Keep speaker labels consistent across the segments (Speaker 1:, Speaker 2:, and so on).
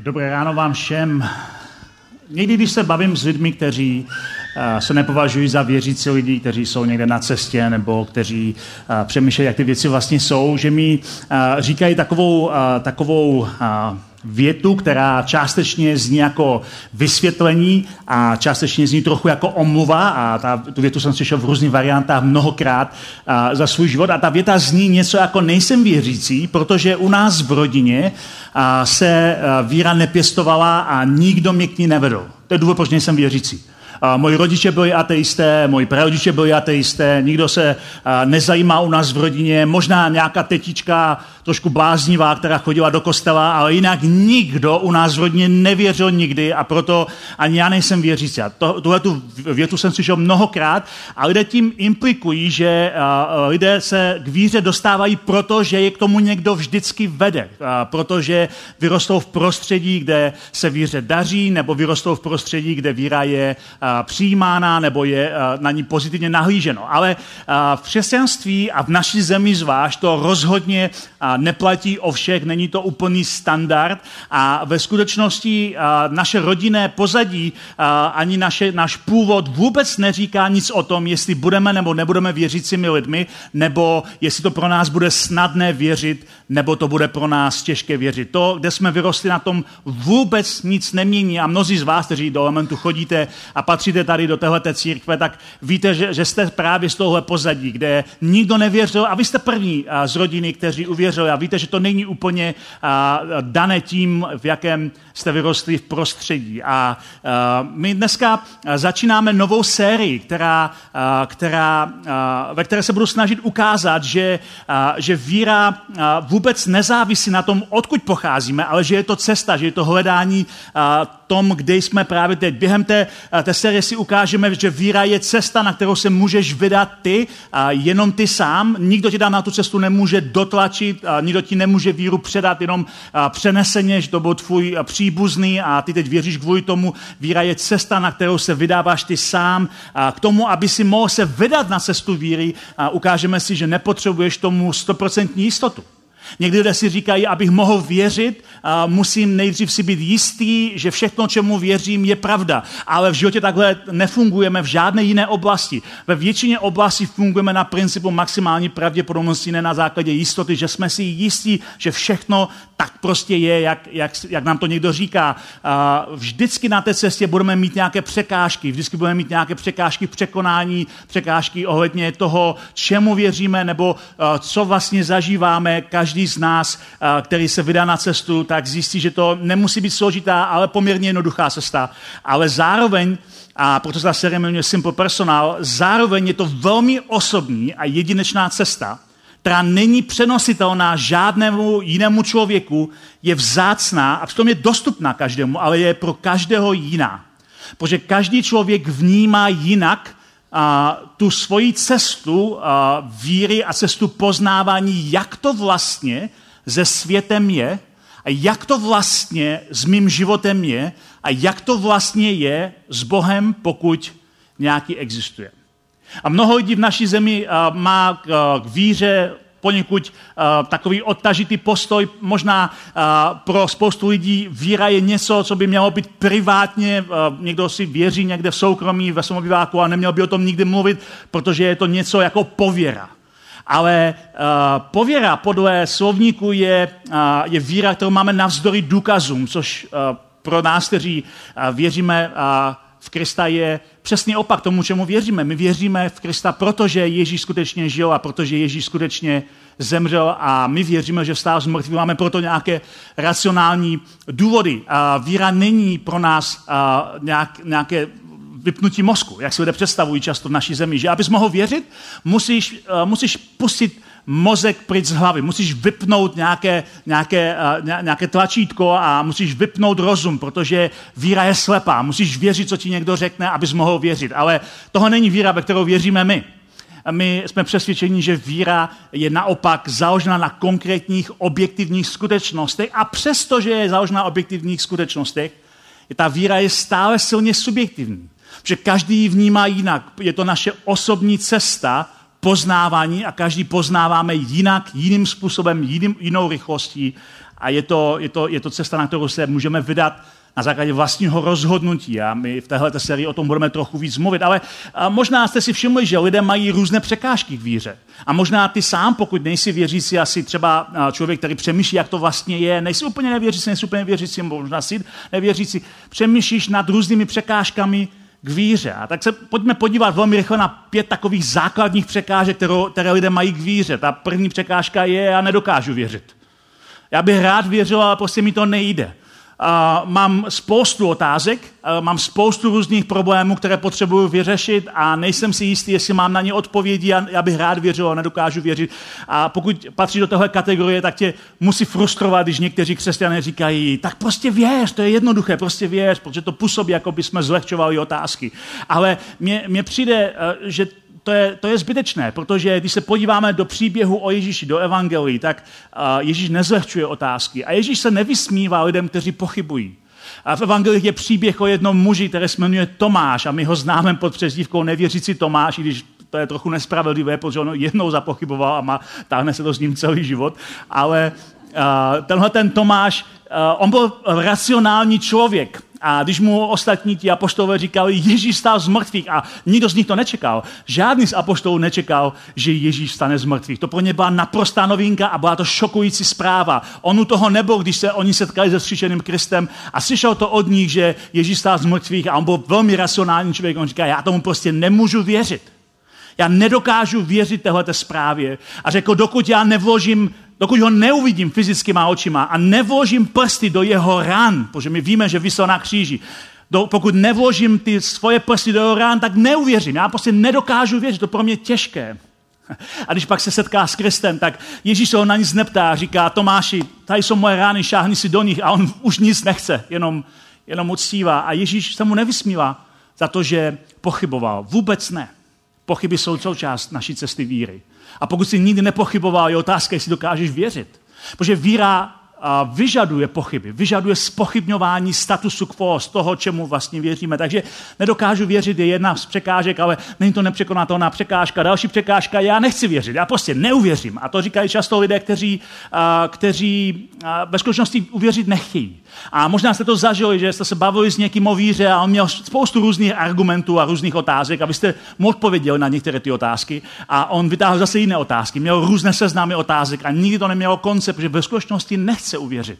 Speaker 1: Dobré ráno vám všem. Někdy, když se bavím s lidmi, kteří uh, se nepovažují za věřící lidi, kteří jsou někde na cestě nebo kteří uh, přemýšlejí, jak ty věci vlastně jsou, že mi uh, říkají takovou, takovou větu, která částečně zní jako vysvětlení a částečně zní trochu jako omluva a ta, tu větu jsem slyšel v různých variantách mnohokrát a, za svůj život a ta věta zní něco jako nejsem věřící, protože u nás v rodině a, se a, víra nepěstovala a nikdo mě k ní nevedl. To je důvod, proč nejsem věřící. Moji rodiče byli ateisté, moji prarodiče byli ateisté, nikdo se nezajímá u nás v rodině, možná nějaká tetička trošku bláznivá, která chodila do kostela, ale jinak nikdo u nás v rodině nevěřil nikdy a proto ani já nejsem věřící. A to, tuhle tu větu jsem slyšel mnohokrát a lidé tím implikují, že lidé se k víře dostávají proto, že je k tomu někdo vždycky vede. Protože vyrostou v prostředí, kde se víře daří, nebo vyrostou v prostředí, kde víra je přijímána nebo je na ní pozitivně nahlíženo. Ale v křesťanství a v naší zemi zvlášť to rozhodně neplatí o všech, není to úplný standard a ve skutečnosti naše rodinné pozadí ani naše, náš původ vůbec neříká nic o tom, jestli budeme nebo nebudeme věřícími lidmi, nebo jestli to pro nás bude snadné věřit, nebo to bude pro nás těžké věřit. To, kde jsme vyrostli, na tom vůbec nic nemění a mnozí z vás, kteří do elementu chodíte a patříte tady do téhleté církve, tak víte, že, že jste právě z tohle pozadí, kde nikdo nevěřil a vy jste první z rodiny, kteří uvěřili a víte, že to není úplně dané tím, v jakém jste vyrostli v prostředí. A my dneska začínáme novou sérii, která, která, ve které se budu snažit ukázat, že, že víra vůbec nezávisí na tom, odkud pocházíme, ale že je to cesta, že je to hledání tom, kde jsme právě teď. Během té, té série si ukážeme, že víra je cesta, na kterou se můžeš vydat ty, a jenom ty sám. Nikdo ti tam na tu cestu nemůže dotlačit, a nikdo ti nemůže víru předat jenom přeneseně, že to byl tvůj příbuzný a ty teď věříš kvůli tomu. Víra je cesta, na kterou se vydáváš ty sám. A k tomu, aby si mohl se vydat na cestu víry, a ukážeme si, že nepotřebuješ tomu stoprocentní jistotu. Někdy lidé si říkají, abych mohl věřit, musím nejdřív si být jistý, že všechno, čemu věřím, je pravda. Ale v životě takhle nefungujeme v žádné jiné oblasti. Ve většině oblastí fungujeme na principu maximální pravděpodobnosti, ne na základě jistoty, že jsme si jistí, že všechno tak prostě je, jak, jak, jak nám to někdo říká. Vždycky na té cestě budeme mít nějaké překážky, vždycky budeme mít nějaké překážky v překonání, překážky ohledně toho, čemu věříme, nebo co vlastně zažíváme každý každý z nás, eh, který se vydá na cestu, tak zjistí, že to nemusí být složitá, ale poměrně jednoduchá cesta. Ale zároveň, a proto se ta série jmenuje Simple Personal, zároveň je to velmi osobní a jedinečná cesta, která není přenositelná žádnému jinému člověku, je vzácná a přitom je dostupná každému, ale je pro každého jiná. Protože každý člověk vnímá jinak a, tu svoji cestu a, víry a cestu poznávání, jak to vlastně se světem je a jak to vlastně s mým životem je a jak to vlastně je s Bohem, pokud nějaký existuje. A mnoho lidí v naší zemi má k víře poněkud uh, takový odtažitý postoj. Možná uh, pro spoustu lidí víra je něco, co by mělo být privátně, uh, někdo si věří někde v soukromí, ve svém obyváku a neměl by o tom nikdy mluvit, protože je to něco jako pověra. Ale uh, pověra podle slovníku je, uh, je víra, kterou máme navzdory důkazům, což uh, pro nás, kteří uh, věříme uh, v Krista je přesně opak tomu, čemu věříme. My věříme v Krista, protože Ježíš skutečně žil a protože Ježíš skutečně zemřel a my věříme, že vstál z mrtvých. Máme proto nějaké racionální důvody. A víra není pro nás nějak, nějaké vypnutí mozku, jak si lidé představují často v naší zemi, že abys mohl věřit, musíš, musíš pustit mozek pryč z hlavy. Musíš vypnout nějaké, nějaké, uh, nějaké tlačítko a musíš vypnout rozum, protože víra je slepá. Musíš věřit, co ti někdo řekne, abys mohl věřit. Ale toho není víra, ve kterou věříme my. My jsme přesvědčeni, že víra je naopak založena na konkrétních objektivních skutečnostech a přesto, že je založena na objektivních skutečnostech, ta víra je stále silně subjektivní. Že každý ji vnímá jinak. Je to naše osobní cesta poznávání a každý poznáváme jinak, jiným způsobem, jiným, jinou rychlostí a je to, je, to, je to cesta, na kterou se můžeme vydat na základě vlastního rozhodnutí. A my v téhle sérii o tom budeme trochu víc mluvit. Ale možná jste si všimli, že lidé mají různé překážky k víře. A možná ty sám, pokud nejsi věřící, asi třeba člověk, který přemýšlí, jak to vlastně je, nejsi úplně nevěřící, nejsi úplně věřící, možná si nevěřící, přemýšlíš nad různými překážkami k víře. A tak se pojďme podívat velmi rychle na pět takových základních překážek, které, které lidé mají k víře. Ta první překážka je, já nedokážu věřit. Já bych rád věřil, ale prostě mi to nejde mám spoustu otázek, mám spoustu různých problémů, které potřebuju vyřešit a nejsem si jistý, jestli mám na ně odpovědi a já bych rád věřil a nedokážu věřit. A pokud patří do téhle kategorie, tak tě musí frustrovat, když někteří křesťané říkají, tak prostě věř, to je jednoduché, prostě věř, protože to působí, jako by jsme zlehčovali otázky. Ale mně přijde, eh, že to je, to je zbytečné, protože když se podíváme do příběhu o Ježíši, do Evangelii, tak Ježíš nezlehčuje otázky a Ježíš se nevysmívá lidem, kteří pochybují. A v Evangelii je příběh o jednom muži, který se jmenuje Tomáš a my ho známe pod přezdívkou nevěřící Tomáš, i když to je trochu nespravedlivé, protože on jednou zapochyboval a má, táhne se to s ním celý život, ale tenhle ten Tomáš, uh, on byl racionální člověk. A když mu ostatní ti apoštolové říkali, Ježíš stál z mrtvých a nikdo z nich to nečekal. Žádný z apoštolů nečekal, že Ježíš stane z mrtvých. To pro ně byla naprostá novinka a byla to šokující zpráva. On u toho nebyl, když se oni setkali se zkříšeným Kristem a slyšel to od nich, že Ježíš stál z mrtvých a on byl velmi racionální člověk. On říká, já tomu prostě nemůžu věřit. Já nedokážu věřit téhle zprávě. A řekl, dokud já nevložím dokud ho neuvidím fyzickýma očima a nevložím prsty do jeho ran, protože my víme, že vysel na kříži, do, pokud nevložím ty svoje prsty do jeho rán, tak neuvěřím. Já prostě nedokážu věřit, to pro mě těžké. A když pak se setká s Kristem, tak Ježíš se ho na nic neptá a říká, Tomáši, tady jsou moje rány, šáhni si do nich a on už nic nechce, jenom, jenom uctívá. A Ježíš se mu nevysmívá za to, že pochyboval. Vůbec ne. Pochyby jsou součást naší cesty víry. A pokud jsi nikdy nepochyboval, je otázka, jestli dokážeš věřit. Protože víra vyžaduje pochyby, vyžaduje spochybňování statusu quo z toho, čemu vlastně věříme. Takže nedokážu věřit je jedna z překážek, ale není to nepřekonatelná překážka. Další překážka, já nechci věřit, já prostě neuvěřím. A to říkají často lidé, kteří, kteří ve skutečnosti uvěřit nechtějí. A možná jste to zažili, že jste se bavili s někým o víře a on měl spoustu různých argumentů a různých otázek, abyste mu odpověděli na některé ty otázky. A on vytáhl zase jiné otázky. Měl různé seznámy otázek a nikdy to nemělo konce, protože ve skutečnosti nechce uvěřit.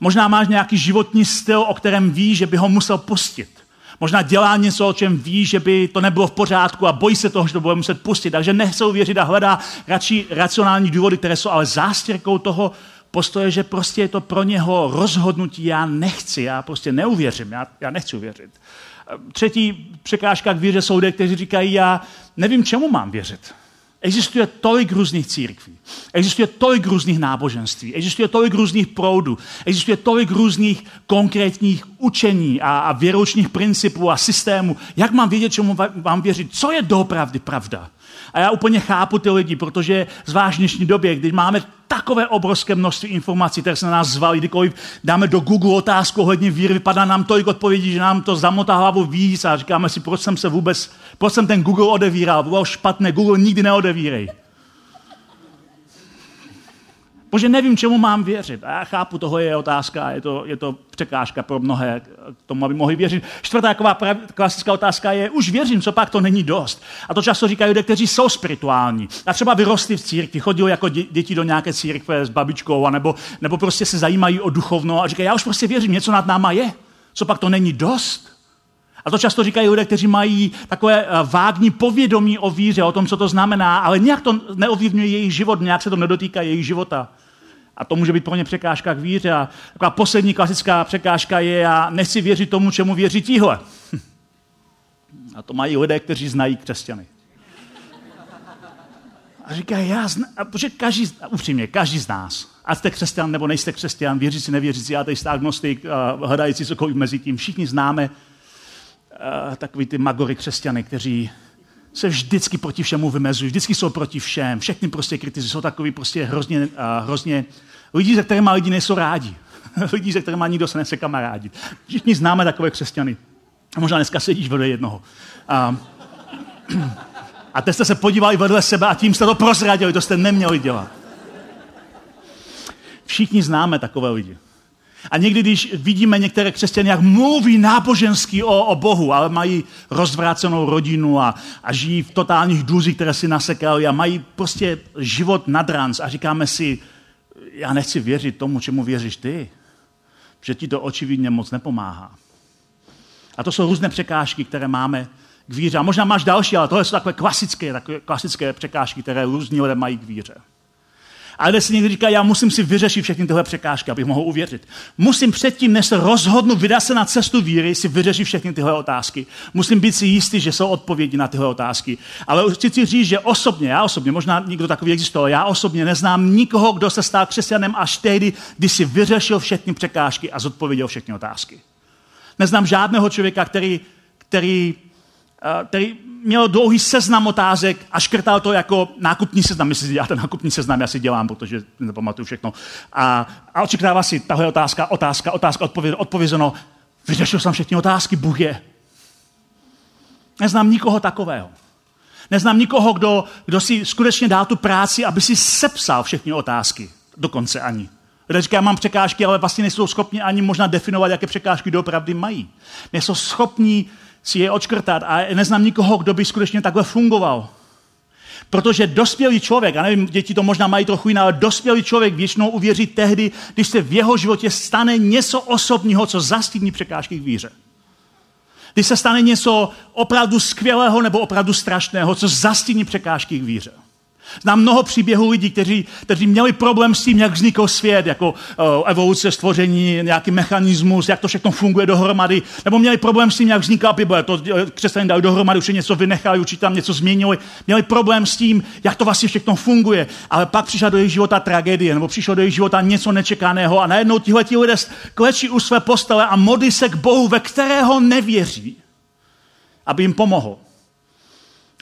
Speaker 1: Možná máš nějaký životní styl, o kterém ví, že by ho musel pustit. Možná dělá něco, o čem ví, že by to nebylo v pořádku a bojí se toho, že to bude muset pustit. Takže nechce uvěřit a hledá radši racionální důvody, které jsou ale zástěrkou toho, postoje, že prostě je to pro něho rozhodnutí, já nechci, já prostě neuvěřím, já, já nechci uvěřit. Třetí překážka k víře jsou lidé, kteří říkají, já nevím, čemu mám věřit. Existuje tolik různých církví, existuje tolik různých náboženství, existuje tolik různých proudů, existuje tolik různých konkrétních učení a, a věroučních principů a systémů. Jak mám vědět, čemu mám věřit? Co je doopravdy pravda? A já úplně chápu ty lidi, protože zvlášť v dnešní době, když máme takové obrovské množství informací, které se na nás zvali, kdykoliv dáme do Google otázku ohledně víry, vypadá nám tolik odpovědí, že nám to zamotá hlavu víc a říkáme si, proč jsem se vůbec, proč jsem ten Google odevíral, bylo špatné, Google nikdy neodevírej. Bože, nevím, čemu mám věřit. A já chápu, toho je otázka, je to, je to překážka pro mnohé k tomu, aby mohli věřit. Čtvrtá taková klasická otázka je, už věřím, co pak to není dost. A to často říkají lidé, kteří jsou spirituální. A třeba vyrostli v církvi, chodili jako děti do nějaké církve s babičkou, anebo, nebo prostě se zajímají o duchovno a říkají, já už prostě věřím, něco nad náma je. Co pak to není dost? A to často říkají lidé, kteří mají takové eh, vágní povědomí o víře, o tom, co to znamená, ale nějak to neovlivňuje jejich život, nějak se to nedotýká jejich života. A to může být pro ně překážka k víře. A taková poslední klasická překážka je, já nechci věřit tomu, čemu věří tíhle. A to mají lidé, kteří znají křesťany. A říkají, já znám, protože každý, upřímně, každý z nás, a jste křesťan nebo nejste křesťan, věřící, nevěřící, ateista, agnostik, hledající cokoliv mezi tím, všichni známe uh, takový ty magory křesťany, kteří se vždycky proti všemu vymezují, vždycky jsou proti všem, všechny prostě kritizují, jsou takový prostě hrozně, uh, hrozně lidi, se kterými lidi nejsou rádi. lidi, se kterými nikdo se nese kamarádit. Všichni známe takové křesťany. A možná dneska sedíš vedle jednoho. A, a teď jste se podívali vedle sebe a tím jste to prozradili, to jste neměli dělat. Všichni známe takové lidi. A někdy, když vidíme některé křesťany, jak mluví nábožensky o, o Bohu, ale mají rozvrácenou rodinu a, a žijí v totálních dluzích, které si nasekali a mají prostě život nad ranc a říkáme si, já nechci věřit tomu, čemu věříš ty, že ti to očividně moc nepomáhá. A to jsou různé překážky, které máme k víře. A možná máš další, ale tohle jsou takové klasické, takové klasické překážky, které různí lidé mají k víře. Ale kde si někdy říká, já musím si vyřešit všechny tyhle překážky, abych mohl uvěřit. Musím předtím, než se rozhodnu vydat se na cestu víry, si vyřešit všechny tyhle otázky. Musím být si jistý, že jsou odpovědi na tyhle otázky. Ale chci si říct, že osobně, já osobně, možná někdo takový existoval, já osobně neznám nikoho, kdo se stal křesťanem až tehdy, kdy si vyřešil všechny překážky a zodpověděl všechny otázky. Neznám žádného člověka, který, který, eh, který měl dlouhý seznam otázek a škrtal to jako nákupní seznam. Myslím si děláte nákupní seznam, já si dělám, protože nepamatuju všechno. A, a očekává si tahle otázka, otázka, otázka, odpověd, odpovězeno. Vyřešil jsem všechny otázky, Bůh je. Neznám nikoho takového. Neznám nikoho, kdo, kdo si skutečně dal tu práci, aby si sepsal všechny otázky. Dokonce ani. Lidé říkají, mám překážky, ale vlastně nejsou schopni ani možná definovat, jaké překážky doopravdy mají. Nejsou schopni si je očkrtat a neznám nikoho, kdo by skutečně takhle fungoval. Protože dospělý člověk, já nevím, děti to možná mají trochu jiné, ale dospělý člověk většinou uvěří tehdy, když se v jeho životě stane něco osobního, co zastíní překážky k víře. Když se stane něco opravdu skvělého nebo opravdu strašného, co zastíní překážky k víře. Znám mnoho příběhů lidí, kteří, kteří měli problém s tím, jak vznikl svět, jako uh, evoluce, stvoření, nějaký mechanismus, jak to všechno funguje dohromady, nebo měli problém s tím, jak vzniká Bible, to eh, křesťané dali dohromady, už něco vynechali, určitě tam něco změnili, měli problém s tím, jak to vlastně všechno funguje, ale pak přišla do jejich života tragédie, nebo přišlo do jejich života něco nečekaného a najednou tihle lidé klečí u své postele a modlí se k Bohu, ve kterého nevěří, aby jim pomohl.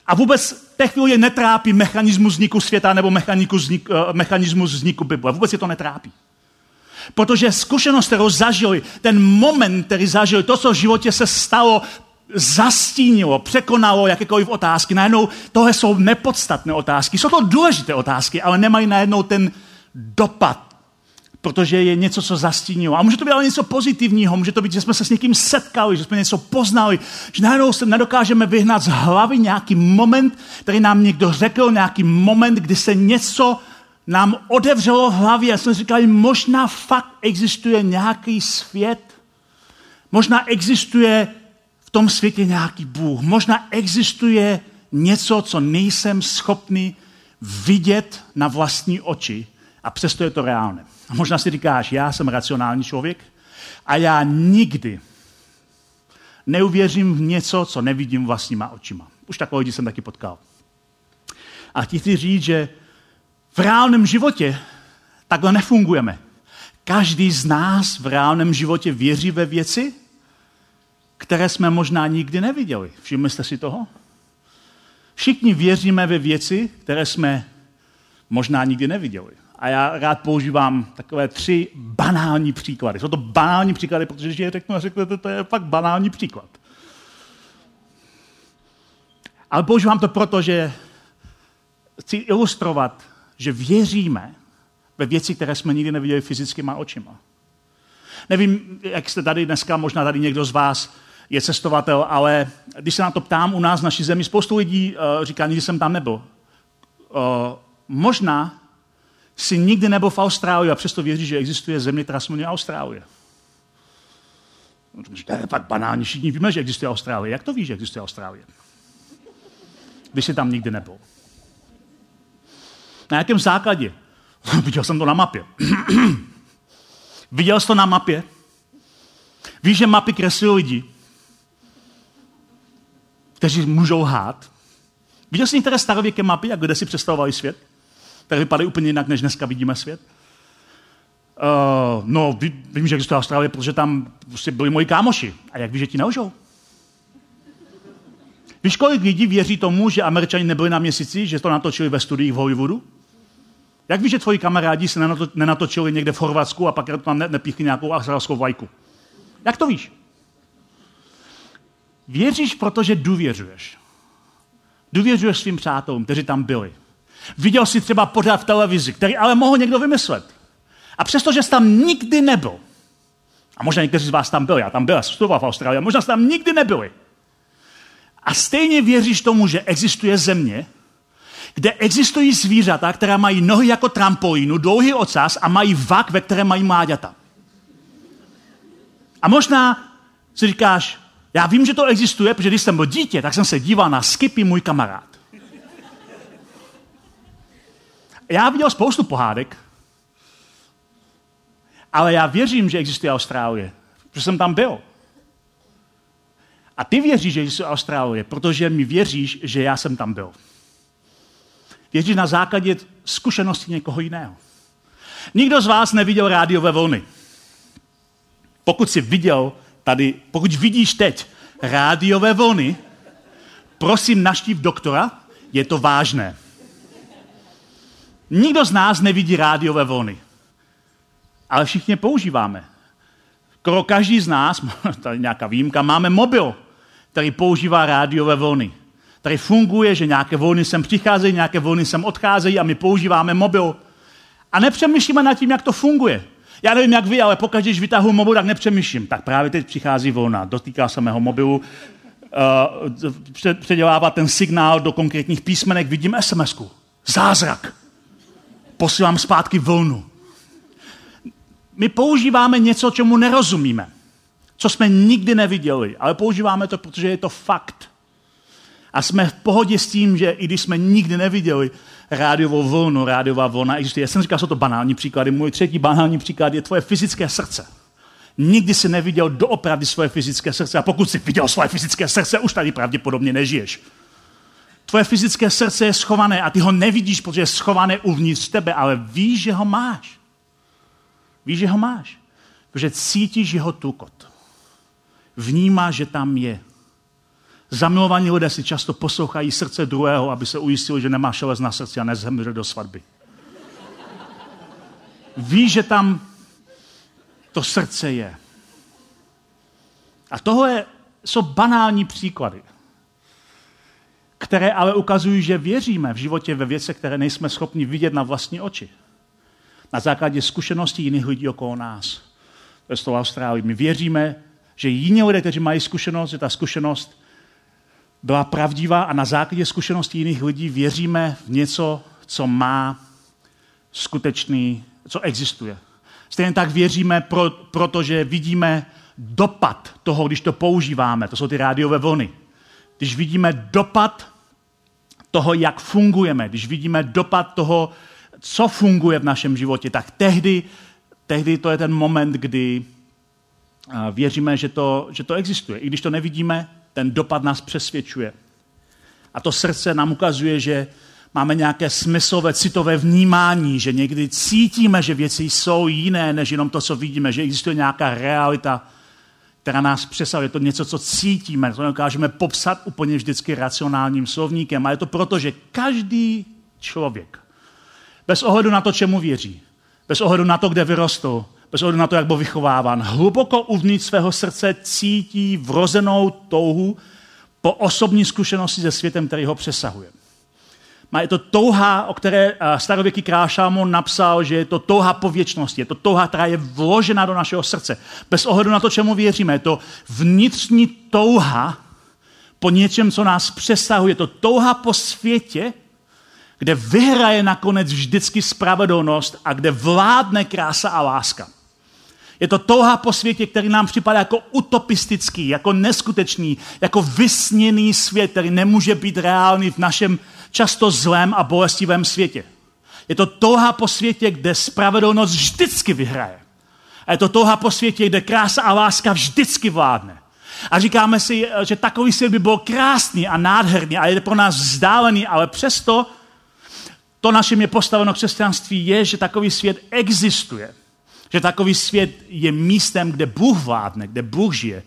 Speaker 1: A vůbec té chvíli netrápí mechanismus vzniku světa nebo mechanismus vzniku, uh, mechanismus vzniku Bible. Vůbec je to netrápí. Protože zkušenost, kterou zažili, ten moment, který zažili, to, co v životě se stalo, zastínilo, překonalo jakékoliv otázky. Najednou tohle jsou nepodstatné otázky. Jsou to důležité otázky, ale nemají najednou ten dopad protože je něco, co zastínilo. A může to být ale něco pozitivního, může to být, že jsme se s někým setkali, že jsme něco poznali, že najednou se nedokážeme vyhnat z hlavy nějaký moment, který nám někdo řekl, nějaký moment, kdy se něco nám otevřelo v hlavě. A jsme říkali, možná fakt existuje nějaký svět, možná existuje v tom světě nějaký Bůh, možná existuje něco, co nejsem schopný vidět na vlastní oči a přesto je to reálné. A možná si říkáš, já jsem racionální člověk a já nikdy neuvěřím v něco, co nevidím vlastníma očima. Už takové lidi jsem taky potkal. A chci říct, že v reálném životě takhle nefungujeme. Každý z nás v reálném životě věří ve věci, které jsme možná nikdy neviděli. Všimli jste si toho? Všichni věříme ve věci, které jsme možná nikdy neviděli. A já rád používám takové tři banální příklady. Jsou to banální příklady, protože když je řeknu a řeknete, to je fakt banální příklad. Ale používám to proto, že chci ilustrovat, že věříme ve věci, které jsme nikdy neviděli fyzickýma očima. Nevím, jak jste tady dneska, možná tady někdo z vás je cestovatel, ale když se na to ptám u nás v naší zemi, spoustu lidí uh, říká, nikdy jsem tam nebyl. Uh, možná si nikdy nebyl v Austrálii a přesto věří, že existuje země, která se jmenuje Austrálie. To je fakt banální, všichni víme, že existuje Austrálie. Jak to víš, že existuje Austrálie? Když jsi tam nikdy nebyl. Na jakém základě? Viděl jsem to na mapě. Viděl jsi to na mapě? Víš, že mapy kreslí lidi, kteří můžou hát. Viděl jsi některé starověké mapy, jak kde si představovali svět? Které vypadají úplně jinak, než dneska vidíme svět. Uh, no, vím, že existuje Austrálie, protože tam prostě byli moji kámoši. A jak víš, že ti nelžou? Víš, kolik lidí věří tomu, že američani nebyli na měsíci, že to natočili ve studiích v Hollywoodu? Jak víš, že tvoji kamarádi se nenatočili někde v Chorvatsku a pak tam nepíchli nějakou australskou vlajku? Jak to víš? Věříš, protože důvěřuješ. Důvěřuješ svým přátelům, kteří tam byli. Viděl si třeba pořád v televizi, který ale mohl někdo vymyslet. A přestože jsi tam nikdy nebyl, a možná někteří z vás tam byli, já tam byl, studoval v Austrálii, možná jste tam nikdy nebyli. A stejně věříš tomu, že existuje země, kde existují zvířata, která mají nohy jako trampolínu, dlouhý ocas a mají vak, ve kterém mají mláďata. A možná si říkáš, já vím, že to existuje, protože když jsem byl dítě, tak jsem se díval na Skippy, můj kamarád. Já viděl spoustu pohádek, ale já věřím, že existuje Austrálie, protože jsem tam byl. A ty věříš, že existuje Austrálie, protože mi věříš, že já jsem tam byl. Věříš na základě zkušenosti někoho jiného. Nikdo z vás neviděl rádiové vlny. Pokud jsi viděl tady, pokud vidíš teď rádiové vlny, prosím naštív doktora, je to vážné. Nikdo z nás nevidí rádiové vlny, ale všichni používáme. Skoro každý z nás, tady nějaká výjimka, máme mobil, který používá rádiové vlny. Tady funguje, že nějaké vlny sem přicházejí, nějaké vlny sem odcházejí a my používáme mobil. A nepřemýšlíme nad tím, jak to funguje. Já nevím, jak vy, ale pokaždé, když vytahu mobil, tak nepřemýšlím. Tak právě teď přichází volna, dotýká se mého mobilu, uh, předělává ten signál do konkrétních písmenek, vidím sms -ku. Zázrak. Posílám zpátky vlnu. My používáme něco, čemu nerozumíme, co jsme nikdy neviděli, ale používáme to, protože je to fakt. A jsme v pohodě s tím, že i když jsme nikdy neviděli rádiovou vlnu, rádiová vlna existuje. Já jsem říkal, jsou to banální příklady. Můj třetí banální příklad je tvoje fyzické srdce. Nikdy jsi neviděl doopravdy svoje fyzické srdce. A pokud jsi viděl svoje fyzické srdce, už tady pravděpodobně nežiješ. Tvoje fyzické srdce je schované a ty ho nevidíš, protože je schované uvnitř tebe, ale víš, že ho máš. Víš, že ho máš. Protože cítíš jeho tukot. Vnímáš, že tam je. Zamilovaní lidé si často poslouchají srdce druhého, aby se ujistili, že nemá šelez na srdci a nezemře do svatby. Ví, že tam to srdce je. A tohle jsou banální příklady, které ale ukazují, že věříme v životě ve věce, které nejsme schopni vidět na vlastní oči. Na základě zkušeností jiných lidí okolo nás. To je z toho Austrálii. My věříme, že jiní lidé, kteří mají zkušenost, že ta zkušenost byla pravdivá a na základě zkušeností jiných lidí věříme v něco, co má skutečný, co existuje. Stejně tak věříme, pro, protože vidíme dopad toho, když to používáme. To jsou ty rádiové vlny. Když vidíme dopad toho, jak fungujeme, když vidíme dopad toho, co funguje v našem životě, tak tehdy, tehdy to je ten moment, kdy věříme, že to, že to existuje. I když to nevidíme, ten dopad nás přesvědčuje. A to srdce nám ukazuje, že máme nějaké smyslové, citové vnímání, že někdy cítíme, že věci jsou jiné, než jenom to, co vidíme, že existuje nějaká realita, která nás přesahuje. Je to něco, co cítíme, to nedokážeme popsat úplně vždycky racionálním slovníkem. A je to proto, že každý člověk, bez ohledu na to, čemu věří, bez ohledu na to, kde vyrostl, bez ohledu na to, jak byl vychováván, hluboko uvnitř svého srdce cítí vrozenou touhu po osobní zkušenosti se světem, který ho přesahuje. Je to touha, o které eh, starověký král Šámon napsal, že je to touha po věčnosti. Je to touha, která je vložena do našeho srdce. Bez ohledu na to, čemu věříme. Je to vnitřní touha po něčem, co nás přesahuje. Je to touha po světě, kde vyhraje nakonec vždycky spravedlnost a kde vládne krása a láska. Je to touha po světě, který nám připadá jako utopistický, jako neskutečný, jako vysněný svět, který nemůže být reálný v našem často zlém a bolestivém světě. Je to touha po světě, kde spravedlnost vždycky vyhraje. A je to touha po světě, kde krása a láska vždycky vládne. A říkáme si, že takový svět by byl krásný a nádherný a je pro nás vzdálený, ale přesto to našem je postaveno křesťanství je, že takový svět existuje. Že takový svět je místem, kde Bůh vládne, kde Bůh žije.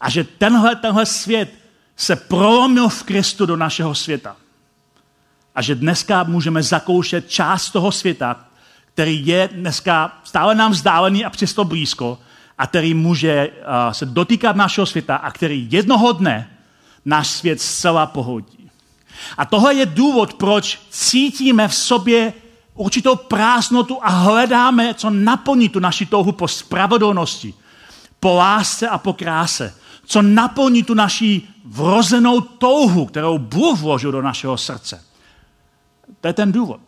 Speaker 1: A že tenhle, tenhle svět se prolomil v Kristu do našeho světa. A že dneska můžeme zakoušet část toho světa, který je dneska stále nám vzdálený a přesto blízko, a který může uh, se dotýkat našeho světa a který jednoho dne náš svět zcela pohodí. A tohle je důvod, proč cítíme v sobě určitou prázdnotu a hledáme, co naplní tu naši touhu po spravedlnosti, po lásce a po kráse. Co naplní tu naši vrozenou touhu, kterou Bůh vložil do našeho srdce. To je ten důvod.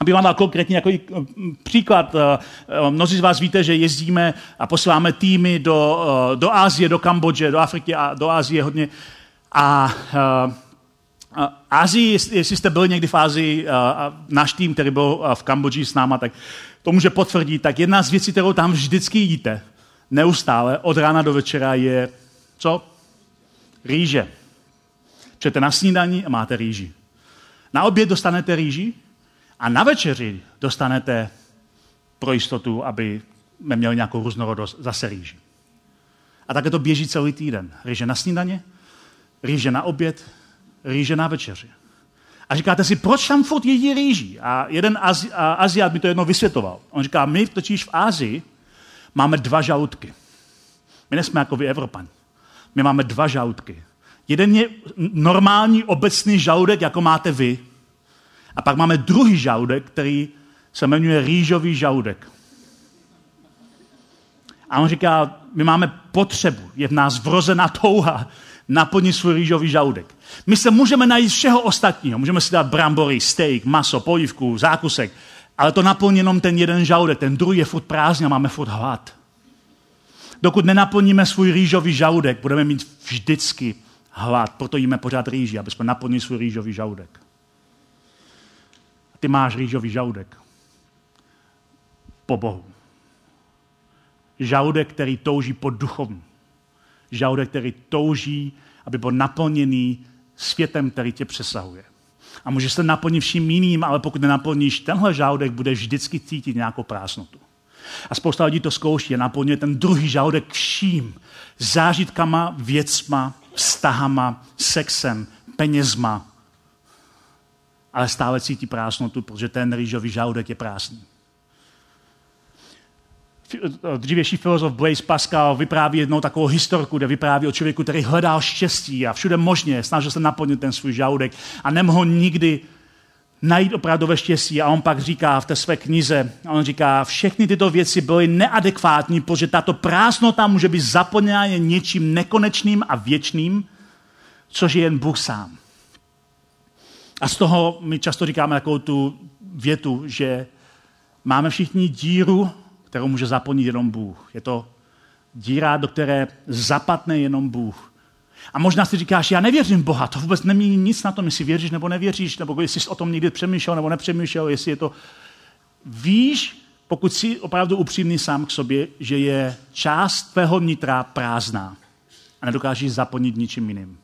Speaker 1: Aby vám dal konkrétně jako příklad, eh, eh, mnozí z vás víte, že jezdíme a posíláme týmy do, eh, do Ázie, do Kambodže, do Afriky a do Ázie hodně. A Ázii, jestli jste byli někdy v Ázii, náš tým, který byl v Kambodži s náma, tak to může potvrdit, tak jedna z věcí, kterou tam vždycky jíte, neustále, od rána do večera, je co? Rýže. Čete na snídaní a máte rýži. Na oběd dostanete rýži a na večeři dostanete pro jistotu, aby jsme měli nějakou různorodost, zase rýži. A také to běží celý týden. Rýže na snídaně, rýže na oběd, rýže na večeři. A říkáte si, proč tam furt jedí rýži? A jeden Azi, a Aziat mi to jedno vysvětoval. On říká, my totiž v Ázii máme dva žaludky. My nejsme jako vy Evropani. My máme dva žaludky. Jeden je normální obecný žaludek, jako máte vy. A pak máme druhý žaludek, který se jmenuje rýžový žaludek. A on říká, my máme potřebu, je v nás vrozená touha naplnit svůj rýžový žaludek. My se můžeme najít všeho ostatního. Můžeme si dát brambory, steak, maso, polivku, zákusek, ale to naplní jenom ten jeden žaludek. Ten druhý je furt prázdný a máme furt hlad. Dokud nenaplníme svůj rýžový žaludek, budeme mít vždycky hlad. Proto jíme pořád rýži, aby jsme naplnili svůj rýžový žaludek. Ty máš rýžový žaludek. Po Bohu. Žaludek, který touží po duchovní. Žaludek, který touží, aby byl naplněný světem, který tě přesahuje. A můžeš se naplnit vším jiným, ale pokud nenaplníš tenhle žaludek, budeš vždycky cítit nějakou prázdnotu. A spousta lidí to zkouší a naplňuje ten druhý žaludek vším. Zážitkama, věcma, vztahama, sexem, penězma. Ale stále cítí prázdnotu, protože ten rýžový žaludek je prázdný. Dřívější filozof Blaise Pascal vypráví jednou takovou historku, kde vypráví o člověku, který hledal štěstí a všude možně snažil se naplnit ten svůj žaludek a nemohl nikdy najít opravdové štěstí. A on pak říká v té své knize, a on říká, všechny tyto věci byly neadekvátní, protože tato prázdnota může být zaplněna jen něčím nekonečným a věčným, což je jen Bůh sám. A z toho my často říkáme takovou tu větu, že máme všichni díru, kterou může zaplnit jenom Bůh. Je to díra, do které zapadne jenom Bůh. A možná si říkáš, já nevěřím v Boha, to vůbec nemění nic na tom, jestli věříš nebo nevěříš, nebo jestli jsi o tom někdy přemýšlel nebo nepřemýšlel, jestli je to... Víš, pokud jsi opravdu upřímný sám k sobě, že je část tvého nitra prázdná a nedokážeš zaplnit ničím jiným.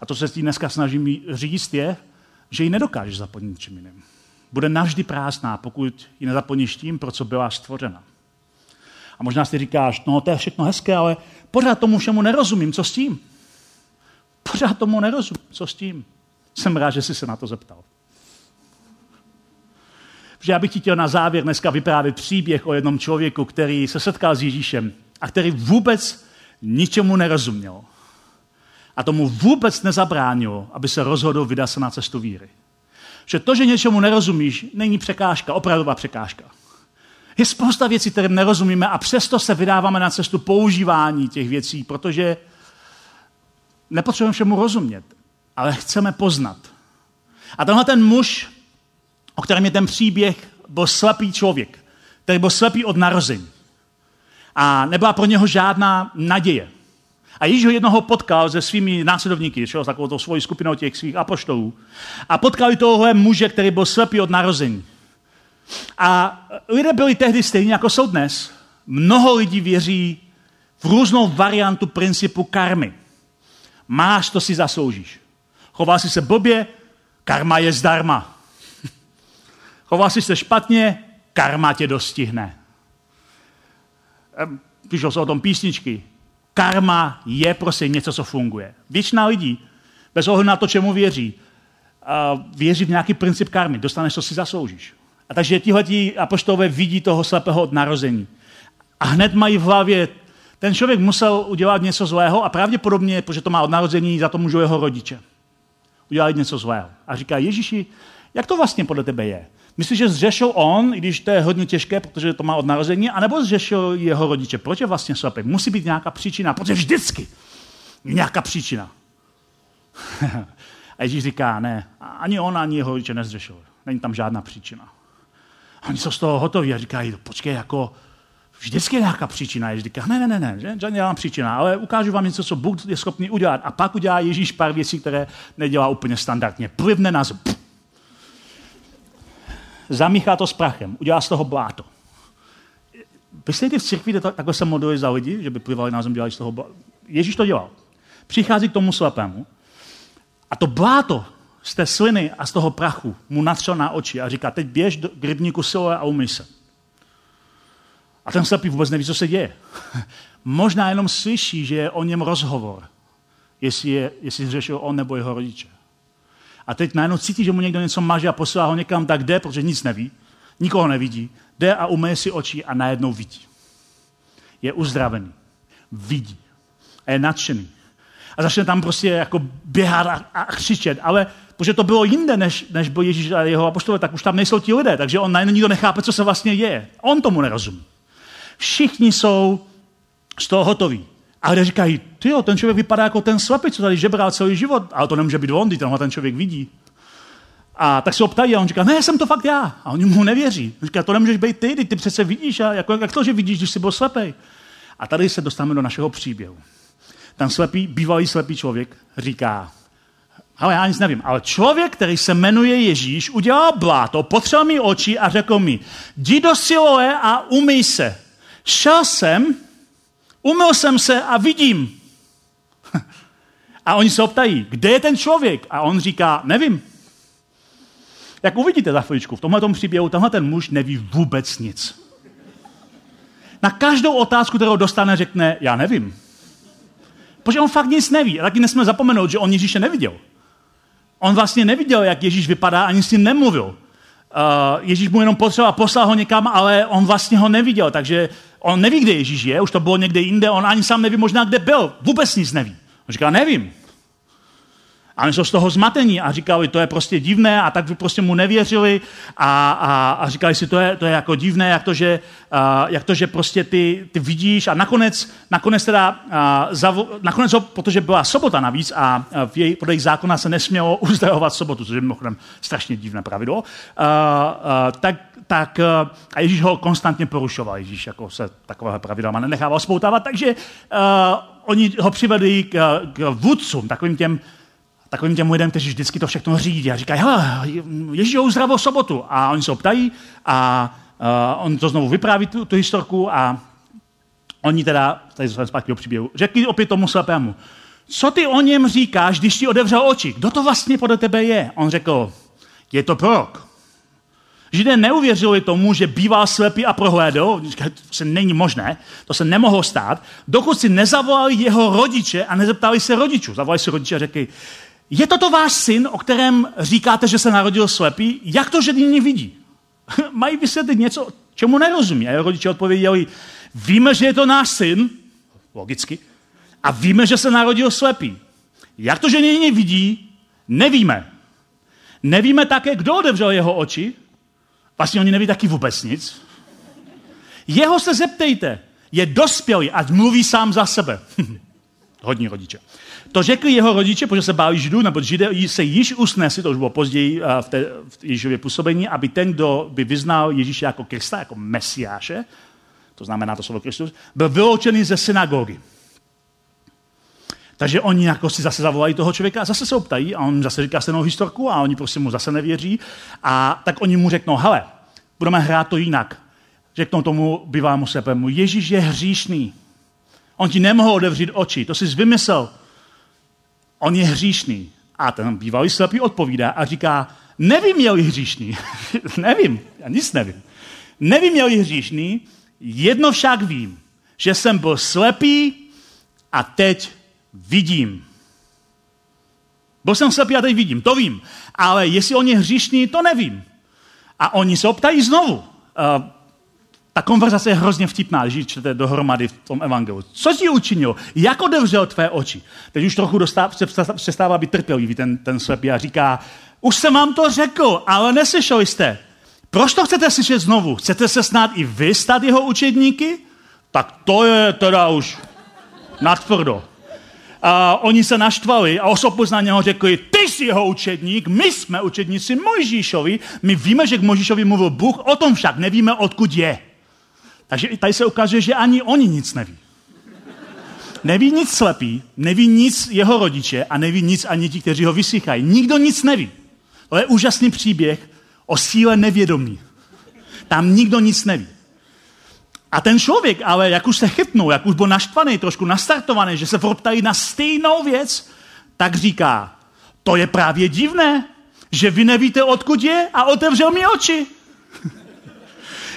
Speaker 1: A to, co se ti dneska snažím říct, je, že ji nedokážeš zaplnit ničím jiným. Bude navždy prázdná, pokud ji nezaplníš tím, pro co byla stvořena. A možná si říkáš, no to je všechno hezké, ale pořád tomu všemu nerozumím, co s tím? Pořád tomu nerozumím. Co s tím? Jsem rád, že jsi se na to zeptal. Že já bych ti chtěl na závěr dneska vyprávět příběh o jednom člověku, který se setkal s Ježíšem a který vůbec ničemu nerozuměl. A tomu vůbec nezabránilo, aby se rozhodl vydat se na cestu víry. Že to, že něčemu nerozumíš, není překážka, opravdová překážka. Je spousta věcí, kterým nerozumíme a přesto se vydáváme na cestu používání těch věcí, protože nepotřebujeme všemu rozumět, ale chceme poznat. A tenhle ten muž, o kterém je ten příběh, byl slepý člověk, který byl slepý od narození. A nebyla pro něho žádná naděje. A Ježíš ho jednoho potkal se svými následovníky, šel s takovou tou svojí skupinou těch svých apoštolů. A potkali tohohle muže, který byl slepý od narození. A lidé byli tehdy stejní, jako jsou dnes. Mnoho lidí věří v různou variantu principu karmy. Máš, to si zasloužíš. Choval jsi se blbě, karma je zdarma. Choval jsi se špatně, karma tě dostihne. Píšou se o tom písničky. Karma je prostě něco, co funguje. Většina lidí, bez ohledu na to, čemu věří, věří v nějaký princip karmy. Dostaneš, co si zasloužíš. A takže tihleti apoštolové vidí toho slepého od narození. A hned mají v hlavě ten člověk musel udělat něco zlého a pravděpodobně, protože to má od narození, za to můžou jeho rodiče. Udělali něco zlého. A říká, Ježíši, jak to vlastně podle tebe je? Myslíš, že zřešil on, i když to je hodně těžké, protože to má od narození, anebo zřešil jeho rodiče? Proč je vlastně slepý? Musí být nějaká příčina, protože vždycky nějaká příčina. a Ježíš říká, ne, ani on, ani jeho rodiče nezřešil. Není tam žádná příčina. Oni jsou z toho hotoví a říkají, počkej, jako vždycky je nějaká příčina. Ježíš říká, ne, ne, ne, ne, že? žádná příčina, ale ukážu vám něco, co Bůh je schopný udělat. A pak udělá Ježíš pár věcí, které nedělá úplně standardně. Plivne nás, pff, zamíchá to s prachem, udělá z toho bláto. Myslíte v církvi, takhle se modlili za lidi, že by plivali na zem, dělali z toho bláto? Ježíš to dělal. Přichází k tomu slepému a to bláto z té sliny a z toho prachu mu natřel na oči a říká, teď běž do, rybníku Siloé a umyj se. A ten slepý vůbec neví, co se děje. Možná jenom slyší, že je o něm rozhovor, jestli, je, jestli řešil on nebo jeho rodiče. A teď najednou cítí, že mu někdo něco maže a posílá ho někam, tak jde, protože nic neví, nikoho nevidí, jde a umeje si oči a najednou vidí. Je uzdravený, vidí a je nadšený. A začne tam prostě jako běhat a, a křičet, ale protože to bylo jinde, než, než byl Ježíš a jeho apoštole, tak už tam nejsou ti lidé, takže on najednou nikdo nechápe, co se vlastně děje. On tomu nerozumí. Všichni jsou z toho hotoví. A lidé říkají, ty ten člověk vypadá jako ten slepý, co tady žebral celý život, ale to nemůže být on, tenhle ten člověk vidí. A tak se ho ptají a on říká, ne, jsem to fakt já. A oni mu nevěří. On říká, to nemůžeš být ty, ty, ty přece vidíš, a jako, jak to, že vidíš, když jsi byl slepý. A tady se dostáváme do našeho příběhu. Ten slepý, bývalý slepý člověk říká, ale já nic nevím, ale člověk, který se jmenuje Ježíš, udělal bláto, potřeboval mi oči a řekl mi, jdi do Siloe a umyj se. Šel jsem, umyl jsem se a vidím. A oni se optají, kde je ten člověk? A on říká, nevím. Jak uvidíte za chviličku, v tomhle příběhu tenhle ten muž neví vůbec nic. Na každou otázku, kterou dostane, řekne, já nevím. Protože on fakt nic neví. A taky nesmíme zapomenout, že on Ježíše neviděl. On vlastně neviděl, jak Ježíš vypadá, ani s ním nemluvil. Uh, Ježíš mu jenom potřeboval, poslal ho někam, ale on vlastně ho neviděl, takže on neví, kde Ježíš je, už to bylo někde jinde, on ani sám neví možná, kde byl, vůbec nic neví. On říká, nevím. A oni jsou z toho zmatení a říkali, to je prostě divné a tak by prostě mu nevěřili a, a, a říkali si, to je, to je jako divné, jak to, že, uh, jak to, že prostě ty, ty vidíš a nakonec, nakonec teda, uh, zavo, nakonec, protože byla sobota navíc a v jej, podle jejich zákona se nesmělo uzdravovat sobotu, což je mimochodem strašně divné pravidlo, uh, uh, tak, tak uh, a Ježíš ho konstantně porušoval, Ježíš jako se takového pravidla nenechával spoutávat, takže uh, oni ho přivedli k, k vůdcům, takovým těm takovým těm lidem, kteří vždycky to všechno řídí a říkají, hele, Ježíš ho uzdravil sobotu. A oni se ho ptají a uh, on to znovu vypráví, tu, tu historku a oni teda, tady zase zpátky do příběhu, řekli opět tomu slepému, co ty o něm říkáš, když ti odevřel oči? Kdo to vlastně podle tebe je? On řekl, je to prorok. Židé neuvěřili tomu, že býval slepý a prohlédl, to se není možné, to se nemohlo stát, dokud si nezavolali jeho rodiče a nezeptali se rodičů. Zavolali si rodiče a řekli, je toto váš syn, o kterém říkáte, že se narodil slepý? Jak to, že nyní vidí? Mají vysvětlit něco, čemu nerozumí. A jeho rodiče odpověděli, víme, že je to náš syn, logicky, a víme, že se narodil slepý. Jak to, že nyní vidí, nevíme. Nevíme také, kdo odevřel jeho oči. Vlastně oni neví taky vůbec nic. Jeho se zeptejte. Je dospělý, ať mluví sám za sebe. Hodní rodiče. To řekli jeho rodiče, protože se báli židů, nebo židé se již usnesli, to už bylo později v, té, v Ježíšově působení, aby ten, kdo by vyznal Ježíše jako Krista, jako Mesiáše, to znamená to slovo Kristus, byl vyloučený ze synagogy. Takže oni jako si zase zavolají toho člověka a zase se optají a on zase říká stejnou historku a oni prostě mu zase nevěří. A tak oni mu řeknou, hele, budeme hrát to jinak. Řeknou tomu bývalému slepému, Ježíš je hříšný. On ti nemohl otevřít oči, to jsi vymyslel on je hříšný. A ten bývalý slepý odpovídá a říká, nevím, je hříšný. nevím, já nic nevím. Nevím, je hříšný, jedno však vím, že jsem byl slepý a teď vidím. Byl jsem slepý a teď vidím, to vím. Ale jestli on je hříšný, to nevím. A oni se optají znovu. Uh, ta konverzace je hrozně vtipná, když čtete dohromady v tom evangelu. Co ti učinil? Jak odevřel tvé oči? Teď už trochu dostává, přestává být trpělivý ten, ten slepý a říká, už jsem vám to řekl, ale neslyšeli jste. Proč to chcete slyšet znovu? Chcete se snad i vy stát jeho učedníky? Tak to je teda už natvrdo. A oni se naštvali a osobu na něho řekli, ty jsi jeho učedník, my jsme učedníci Mojžíšovi, my víme, že k Mojžíšovi mluvil Bůh, o tom však nevíme, odkud je. Takže i tady se ukazuje, že ani oni nic neví. Neví nic slepý, neví nic jeho rodiče a neví nic ani ti, kteří ho vysychají. Nikdo nic neví. To je úžasný příběh o síle nevědomí. Tam nikdo nic neví. A ten člověk, ale jak už se chytnul, jak už byl naštvaný, trošku nastartovaný, že se ptají na stejnou věc, tak říká, to je právě divné, že vy nevíte, odkud je a otevřel mi oči.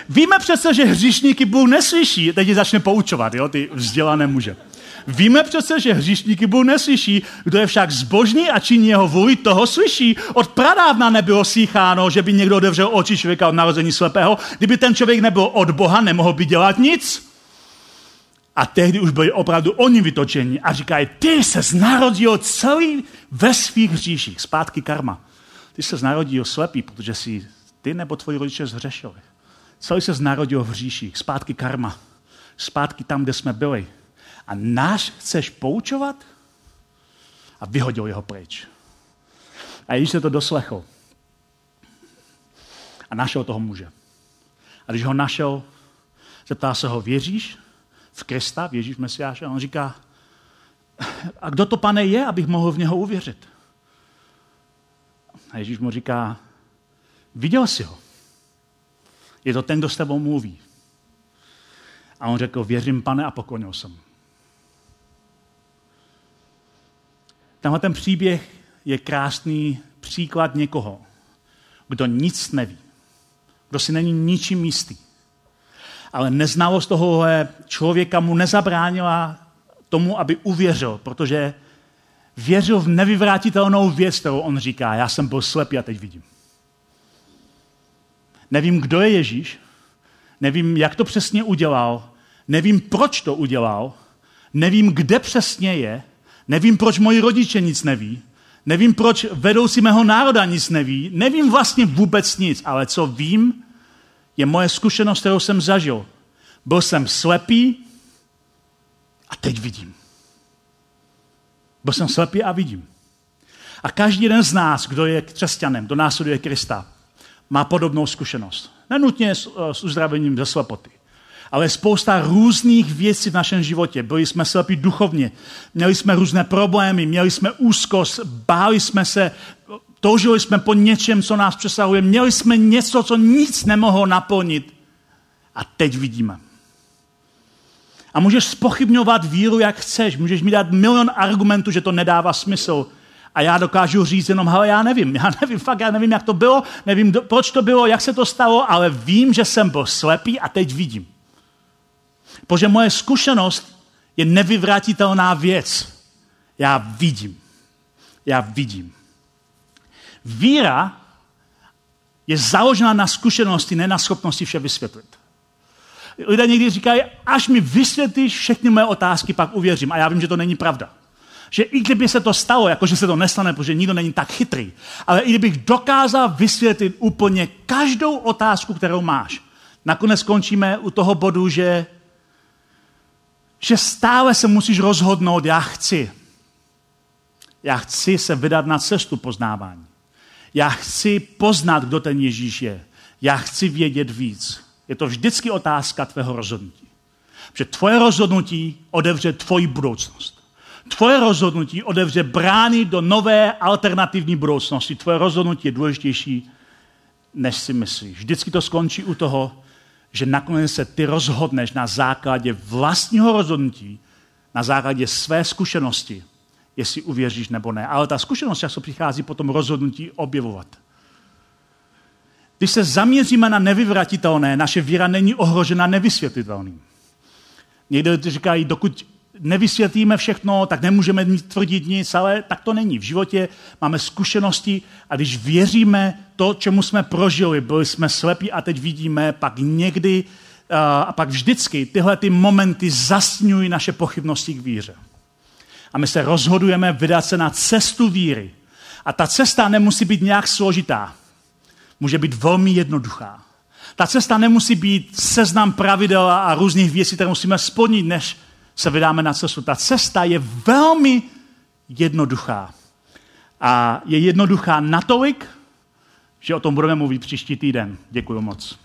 Speaker 1: Víme přece, že hříšníky Bůh neslyší. Teď je začne poučovat, jo, ty vzdělané muže. Víme přece, že hříšníky Bůh neslyší, kdo je však zbožný a činí jeho vůli, toho slyší. Od pradávna nebylo slycháno, že by někdo otevřel oči člověka od narození slepého. Kdyby ten člověk nebyl od Boha, nemohl by dělat nic. A tehdy už byli opravdu oni vytočeni a říkají, ty se narodil celý ve svých hříších. Zpátky karma. Ty se narodil slepý, protože si ty nebo tvoji rodiče zhřešili. Celý se narodil v hříších. Zpátky karma. Zpátky tam, kde jsme byli. A náš chceš poučovat? A vyhodil jeho pryč. A Ježíš se to doslechl. A našel toho muže. A když ho našel, zeptá se ho, věříš v Krista, věříš v Mesiáše? A on říká, a kdo to, pane, je, abych mohl v něho uvěřit? A Ježíš mu říká, viděl jsi ho. Je to ten, kdo s tebou mluví. A on řekl, věřím, pane, a poklonil jsem. Tenhle ten příběh je krásný příklad někoho, kdo nic neví, kdo si není ničím jistý. Ale neznalost toho člověka mu nezabránila tomu, aby uvěřil, protože věřil v nevyvrátitelnou věc, kterou on říká. Já jsem byl slepý a teď vidím. Nevím, kdo je Ježíš, nevím, jak to přesně udělal, nevím, proč to udělal, nevím, kde přesně je, Nevím, proč moji rodiče nic neví. Nevím, proč vedoucí mého národa nic neví. Nevím vlastně vůbec nic, ale co vím, je moje zkušenost, kterou jsem zažil. Byl jsem slepý a teď vidím. Byl jsem slepý a vidím. A každý jeden z nás, kdo je křesťanem, kdo následuje Krista, má podobnou zkušenost. Nenutně s, s uzdravením ze slepoty ale spousta různých věcí v našem životě. Byli jsme slepí duchovně, měli jsme různé problémy, měli jsme úzkost, báli jsme se, toužili jsme po něčem, co nás přesahuje, měli jsme něco, co nic nemohlo naplnit. A teď vidíme. A můžeš spochybňovat víru, jak chceš. Můžeš mi dát milion argumentů, že to nedává smysl. A já dokážu říct jenom, ale já nevím, já nevím, fakt já nevím, jak to bylo, nevím, proč to bylo, jak se to stalo, ale vím, že jsem byl slepý a teď vidím. Protože moje zkušenost je nevyvratitelná věc. Já vidím. Já vidím. Víra je založena na zkušenosti, ne na schopnosti vše vysvětlit. Lidé někdy říkají, až mi vysvětlíš všechny moje otázky, pak uvěřím. A já vím, že to není pravda. Že i kdyby se to stalo, jakože se to nestane, protože nikdo není tak chytrý, ale i kdybych dokázal vysvětlit úplně každou otázku, kterou máš, nakonec skončíme u toho bodu, že že stále se musíš rozhodnout, já chci. Já chci se vydat na cestu poznávání. Já chci poznat, kdo ten Ježíš je. Já chci vědět víc. Je to vždycky otázka tvého rozhodnutí. Že tvoje rozhodnutí odevře tvoji budoucnost. Tvoje rozhodnutí odevře brány do nové alternativní budoucnosti. Tvoje rozhodnutí je důležitější, než si myslíš. Vždycky to skončí u toho, že nakonec se ty rozhodneš na základě vlastního rozhodnutí, na základě své zkušenosti, jestli uvěříš nebo ne. Ale ta zkušenost často přichází potom rozhodnutí objevovat. Když se zaměříme na nevyvratitelné, naše víra není ohrožena nevysvětlitelným. Někdo říkají, dokud nevysvětlíme všechno, tak nemůžeme tvrdit nic, ale tak to není. V životě máme zkušenosti a když věříme to, čemu jsme prožili, byli jsme slepí a teď vidíme, pak někdy a pak vždycky tyhle ty momenty zasňují naše pochybnosti k víře. A my se rozhodujeme vydat se na cestu víry. A ta cesta nemusí být nějak složitá. Může být velmi jednoduchá. Ta cesta nemusí být seznam pravidel a různých věcí, které musíme splnit, než se vydáme na cestu. Ta cesta je velmi jednoduchá. A je jednoduchá natolik, že o tom budeme mluvit příští týden. Děkuji moc.